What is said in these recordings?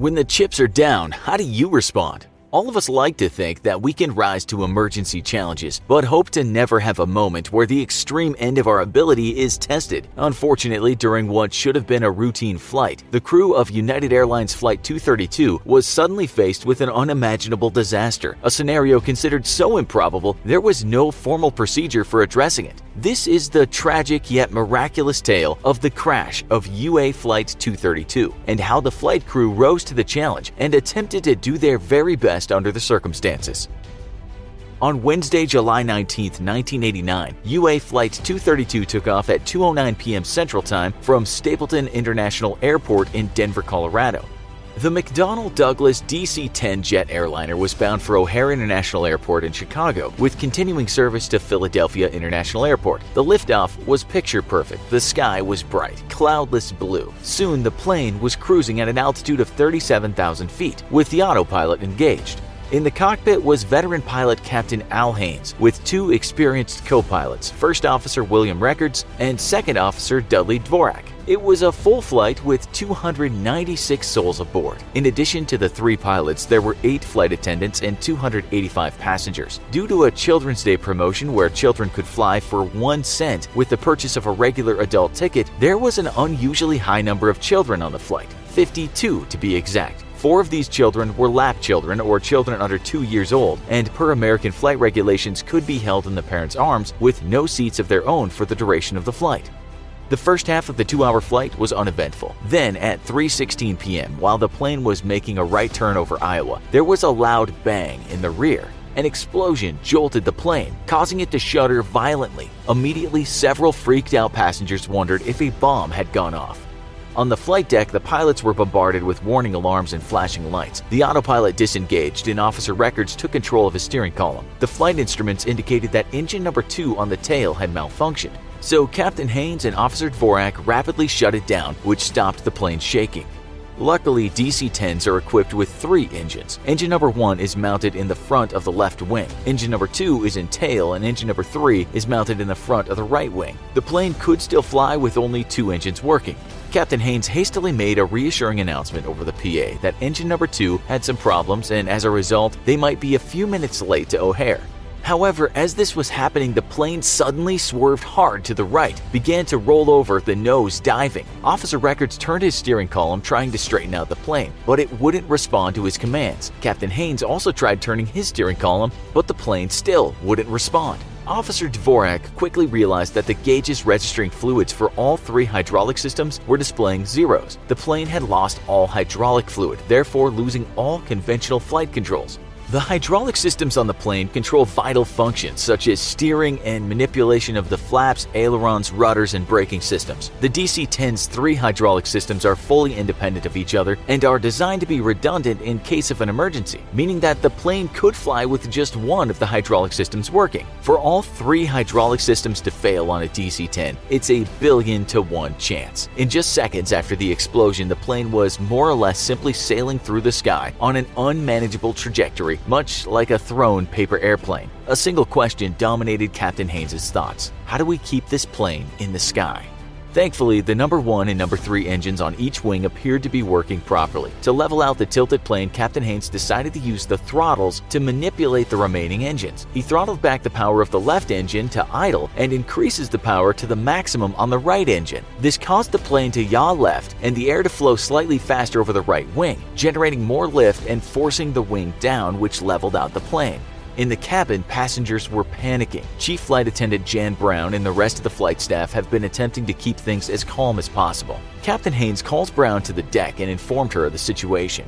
When the chips are down, how do you respond? All of us like to think that we can rise to emergency challenges, but hope to never have a moment where the extreme end of our ability is tested. Unfortunately, during what should have been a routine flight, the crew of United Airlines Flight 232 was suddenly faced with an unimaginable disaster, a scenario considered so improbable there was no formal procedure for addressing it. This is the tragic yet miraculous tale of the crash of UA Flight 232 and how the flight crew rose to the challenge and attempted to do their very best under the circumstances. On Wednesday, July 19, 1989, UA Flight 232 took off at 2:09 p.m. Central Time from Stapleton International Airport in Denver, Colorado. The McDonnell Douglas DC 10 jet airliner was bound for O'Hare International Airport in Chicago, with continuing service to Philadelphia International Airport. The liftoff was picture perfect. The sky was bright, cloudless blue. Soon the plane was cruising at an altitude of 37,000 feet, with the autopilot engaged. In the cockpit was veteran pilot Captain Al Haynes, with two experienced co pilots, First Officer William Records and Second Officer Dudley Dvorak. It was a full flight with 296 souls aboard. In addition to the three pilots, there were eight flight attendants and 285 passengers. Due to a Children's Day promotion where children could fly for one cent with the purchase of a regular adult ticket, there was an unusually high number of children on the flight 52 to be exact. Four of these children were lap children or children under two years old, and per American flight regulations could be held in the parents' arms with no seats of their own for the duration of the flight. The first half of the 2-hour flight was uneventful. Then at 3:16 p.m., while the plane was making a right turn over Iowa, there was a loud bang in the rear. An explosion jolted the plane, causing it to shudder violently. Immediately, several freaked out passengers wondered if a bomb had gone off. On the flight deck, the pilots were bombarded with warning alarms and flashing lights. The autopilot disengaged, and Officer Records took control of his steering column. The flight instruments indicated that engine number two on the tail had malfunctioned. So Captain Haynes and Officer Dvorak rapidly shut it down, which stopped the plane shaking. Luckily, DC-10s are equipped with three engines. Engine number one is mounted in the front of the left wing. Engine number two is in tail, and engine number three is mounted in the front of the right wing. The plane could still fly with only two engines working. Captain Haynes hastily made a reassuring announcement over the PA that engine number two had some problems and as a result, they might be a few minutes late to O'Hare. However, as this was happening, the plane suddenly swerved hard to the right, began to roll over, the nose diving. Officer Records turned his steering column trying to straighten out the plane, but it wouldn't respond to his commands. Captain Haynes also tried turning his steering column, but the plane still wouldn't respond. Officer Dvorak quickly realized that the gauges registering fluids for all three hydraulic systems were displaying zeros. The plane had lost all hydraulic fluid, therefore losing all conventional flight controls. The hydraulic systems on the plane control vital functions such as steering and manipulation of the flaps, ailerons, rudders, and braking systems. The DC 10's three hydraulic systems are fully independent of each other and are designed to be redundant in case of an emergency, meaning that the plane could fly with just one of the hydraulic systems working. For all three hydraulic systems to fail on a DC 10, it's a billion to one chance. In just seconds after the explosion, the plane was more or less simply sailing through the sky on an unmanageable trajectory much like a thrown paper airplane. A single question dominated Captain Haynes' thoughts How do we keep this plane in the sky? Thankfully, the number 1 and number 3 engines on each wing appeared to be working properly. To level out the tilted plane, Captain Haynes decided to use the throttles to manipulate the remaining engines. He throttled back the power of the left engine to idle and increases the power to the maximum on the right engine. This caused the plane to yaw left and the air to flow slightly faster over the right wing, generating more lift and forcing the wing down, which leveled out the plane. In the cabin, passengers were panicking. Chief Flight Attendant Jan Brown and the rest of the flight staff have been attempting to keep things as calm as possible. Captain Haynes calls Brown to the deck and informed her of the situation.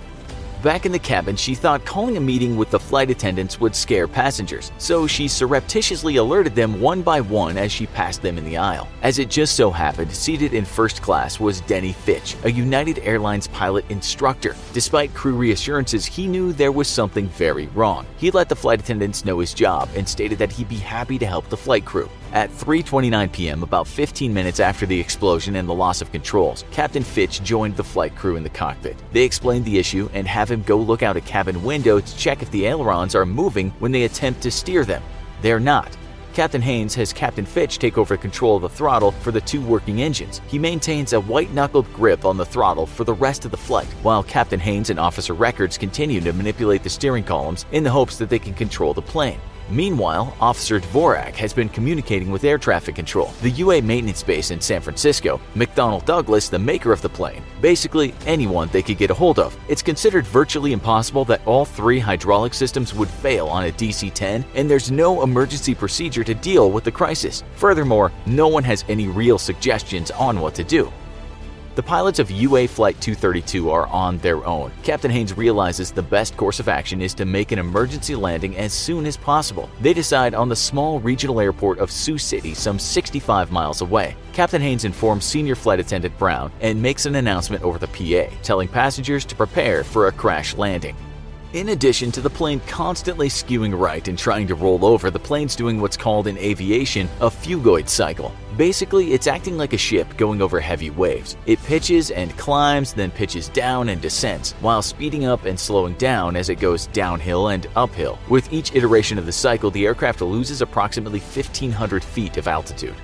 Back in the cabin, she thought calling a meeting with the flight attendants would scare passengers, so she surreptitiously alerted them one by one as she passed them in the aisle. As it just so happened, seated in first class was Denny Fitch, a United Airlines pilot instructor. Despite crew reassurances, he knew there was something very wrong. He let the flight attendants know his job and stated that he'd be happy to help the flight crew. At 3:29 p.m., about 15 minutes after the explosion and the loss of controls, Captain Fitch joined the flight crew in the cockpit. They explained the issue and have him go look out a cabin window to check if the ailerons are moving when they attempt to steer them. They're not. Captain Haynes has Captain Fitch take over control of the throttle for the two working engines. He maintains a white knuckled grip on the throttle for the rest of the flight, while Captain Haynes and Officer Records continue to manipulate the steering columns in the hopes that they can control the plane. Meanwhile, Officer Dvorak has been communicating with air traffic control, the UA maintenance base in San Francisco, McDonnell Douglas, the maker of the plane, basically anyone they could get a hold of. It's considered virtually impossible that all three hydraulic systems would fail on a DC 10, and there's no emergency procedure to deal with the crisis. Furthermore, no one has any real suggestions on what to do. The pilots of UA Flight 232 are on their own. Captain Haynes realizes the best course of action is to make an emergency landing as soon as possible. They decide on the small regional airport of Sioux City, some 65 miles away. Captain Haynes informs Senior Flight Attendant Brown and makes an announcement over the PA, telling passengers to prepare for a crash landing. In addition to the plane constantly skewing right and trying to roll over, the plane's doing what's called in aviation a phugoid cycle. Basically, it's acting like a ship going over heavy waves. It pitches and climbs, then pitches down and descends, while speeding up and slowing down as it goes downhill and uphill. With each iteration of the cycle, the aircraft loses approximately 1,500 feet of altitude.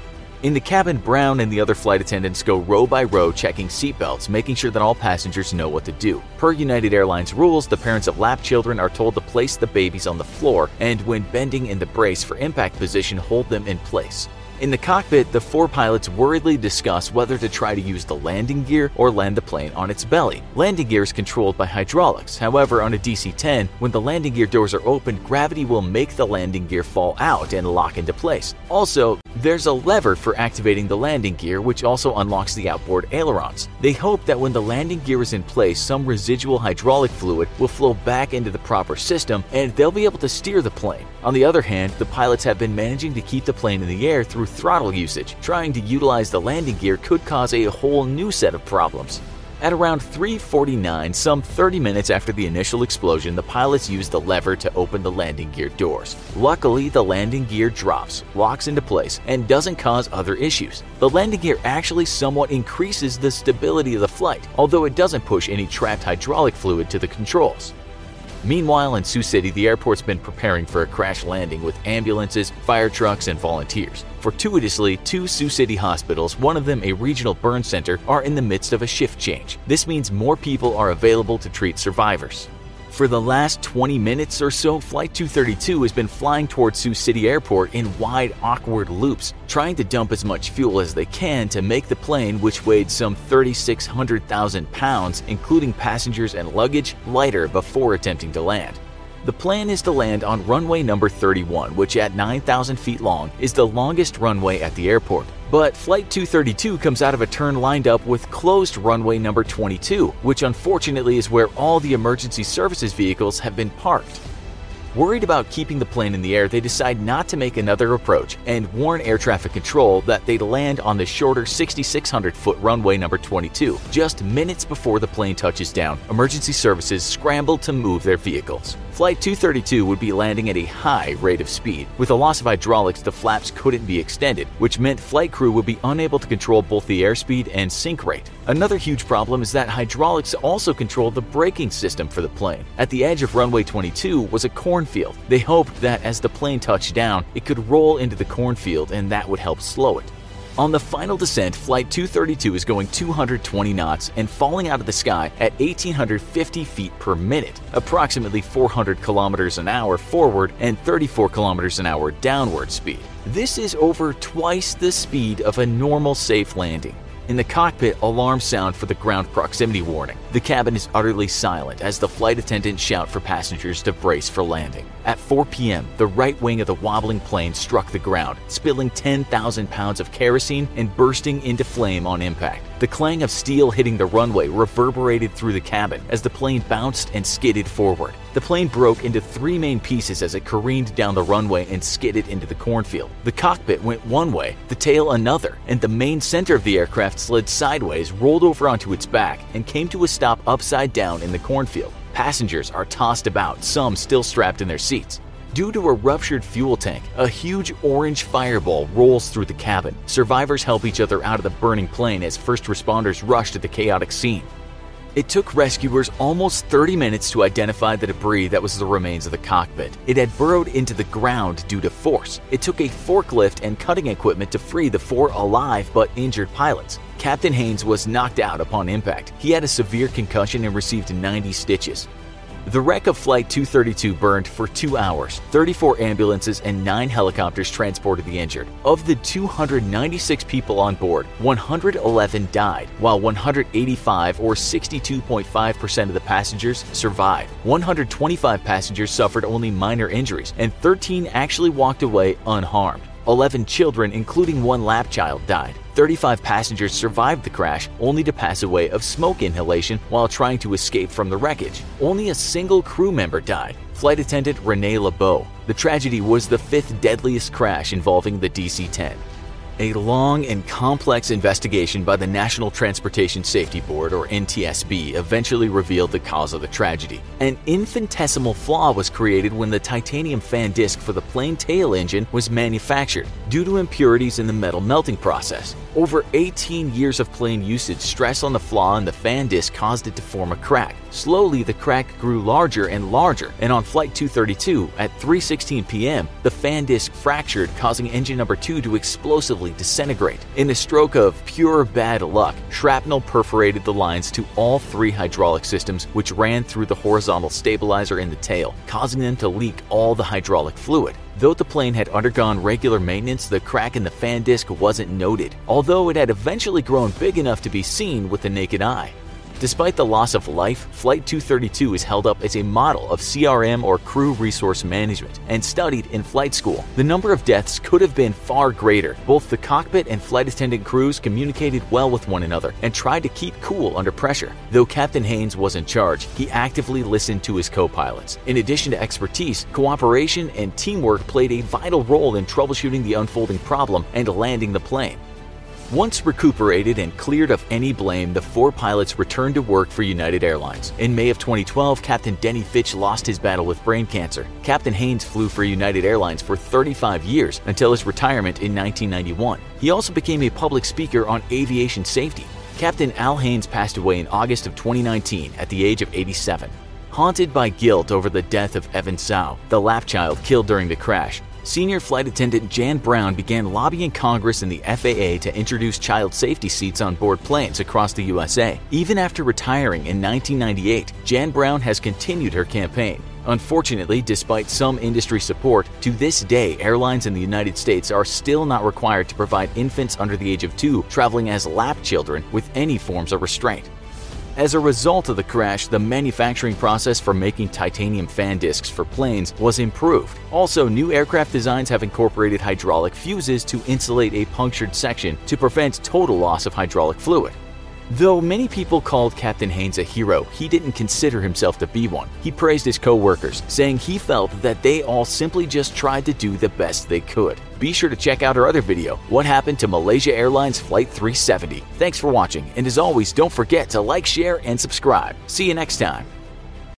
In the cabin, Brown and the other flight attendants go row by row checking seatbelts, making sure that all passengers know what to do. Per United Airlines rules, the parents of lap children are told to place the babies on the floor and, when bending in the brace for impact position, hold them in place. In the cockpit, the four pilots worriedly discuss whether to try to use the landing gear or land the plane on its belly. Landing gear is controlled by hydraulics. However, on a DC 10, when the landing gear doors are opened, gravity will make the landing gear fall out and lock into place. Also, there's a lever for activating the landing gear, which also unlocks the outboard ailerons. They hope that when the landing gear is in place, some residual hydraulic fluid will flow back into the proper system and they'll be able to steer the plane. On the other hand, the pilots have been managing to keep the plane in the air through throttle usage. Trying to utilize the landing gear could cause a whole new set of problems. At around 3:49, some 30 minutes after the initial explosion, the pilots use the lever to open the landing gear doors. Luckily, the landing gear drops, locks into place, and doesn't cause other issues. The landing gear actually somewhat increases the stability of the flight, although it doesn't push any trapped hydraulic fluid to the controls. Meanwhile, in Sioux City, the airport's been preparing for a crash landing with ambulances, fire trucks, and volunteers. Fortuitously, two Sioux City hospitals, one of them a regional burn center, are in the midst of a shift change. This means more people are available to treat survivors. For the last 20 minutes or so, Flight 232 has been flying towards Sioux City Airport in wide, awkward loops, trying to dump as much fuel as they can to make the plane, which weighed some 3,600,000 pounds, including passengers and luggage, lighter before attempting to land. The plan is to land on runway number 31, which at 9,000 feet long is the longest runway at the airport. But Flight 232 comes out of a turn lined up with closed runway number 22, which unfortunately is where all the emergency services vehicles have been parked. Worried about keeping the plane in the air, they decide not to make another approach and warn air traffic control that they'd land on the shorter 6,600 foot runway number 22. Just minutes before the plane touches down, emergency services scramble to move their vehicles. Flight 232 would be landing at a high rate of speed. With the loss of hydraulics, the flaps couldn't be extended, which meant flight crew would be unable to control both the airspeed and sink rate. Another huge problem is that hydraulics also control the braking system for the plane. At the edge of runway 22 was a cornfield. They hoped that as the plane touched down, it could roll into the cornfield and that would help slow it. On the final descent, Flight 232 is going 220 knots and falling out of the sky at 1850 feet per minute, approximately 400 kilometers an hour forward and 34 kilometers an hour downward speed. This is over twice the speed of a normal safe landing. In the cockpit, alarms sound for the ground proximity warning. The cabin is utterly silent as the flight attendants shout for passengers to brace for landing. At 4 p.m., the right wing of the wobbling plane struck the ground, spilling 10,000 pounds of kerosene and bursting into flame on impact. The clang of steel hitting the runway reverberated through the cabin as the plane bounced and skidded forward. The plane broke into three main pieces as it careened down the runway and skidded into the cornfield. The cockpit went one way, the tail another, and the main center of the aircraft slid sideways, rolled over onto its back, and came to a stop upside down in the cornfield. Passengers are tossed about, some still strapped in their seats. Due to a ruptured fuel tank, a huge orange fireball rolls through the cabin. Survivors help each other out of the burning plane as first responders rush to the chaotic scene. It took rescuers almost 30 minutes to identify the debris that was the remains of the cockpit. It had burrowed into the ground due to force. It took a forklift and cutting equipment to free the four alive but injured pilots. Captain Haynes was knocked out upon impact. He had a severe concussion and received 90 stitches. The wreck of Flight 232 burned for two hours. 34 ambulances and nine helicopters transported the injured. Of the 296 people on board, 111 died, while 185 or 62.5% of the passengers survived. 125 passengers suffered only minor injuries, and 13 actually walked away unharmed. 11 children, including one lap child, died. 35 passengers survived the crash only to pass away of smoke inhalation while trying to escape from the wreckage. Only a single crew member died, flight attendant Renee LeBeau. The tragedy was the fifth deadliest crash involving the DC 10. A long and complex investigation by the National Transportation Safety Board, or NTSB, eventually revealed the cause of the tragedy. An infinitesimal flaw was created when the titanium fan disc for the plane tail engine was manufactured due to impurities in the metal melting process. Over 18 years of plane usage, stress on the flaw in the fan disc caused it to form a crack. Slowly, the crack grew larger and larger, and on Flight 232, at 3.16 p.m., the fan disc fractured, causing engine number 2 to explosively disintegrate. In a stroke of pure bad luck, shrapnel perforated the lines to all three hydraulic systems, which ran through the horizontal stabilizer in the tail, causing them to leak all the hydraulic fluid. Though the plane had undergone regular maintenance, the crack in the fan disc wasn't noted, although it had eventually grown big enough to be seen with the naked eye. Despite the loss of life, Flight 232 is held up as a model of CRM or crew resource management and studied in flight school. The number of deaths could have been far greater. Both the cockpit and flight attendant crews communicated well with one another and tried to keep cool under pressure. Though Captain Haynes was in charge, he actively listened to his co pilots. In addition to expertise, cooperation and teamwork played a vital role in troubleshooting the unfolding problem and landing the plane. Once recuperated and cleared of any blame, the four pilots returned to work for United Airlines. In May of 2012, Captain Denny Fitch lost his battle with brain cancer. Captain Haynes flew for United Airlines for 35 years until his retirement in 1991. He also became a public speaker on aviation safety. Captain Al Haynes passed away in August of 2019 at the age of 87. Haunted by guilt over the death of Evan Tsao, the lap child killed during the crash, Senior flight attendant Jan Brown began lobbying Congress and the FAA to introduce child safety seats on board planes across the USA. Even after retiring in 1998, Jan Brown has continued her campaign. Unfortunately, despite some industry support, to this day, airlines in the United States are still not required to provide infants under the age of two traveling as lap children with any forms of restraint. As a result of the crash, the manufacturing process for making titanium fan discs for planes was improved. Also, new aircraft designs have incorporated hydraulic fuses to insulate a punctured section to prevent total loss of hydraulic fluid. Though many people called Captain Haynes a hero, he didn't consider himself to be one. He praised his co-workers, saying he felt that they all simply just tried to do the best they could. Be sure to check out our other video, What Happened to Malaysia Airlines Flight 370. Thanks for watching, and as always, don't forget to like, share, and subscribe. See you next time.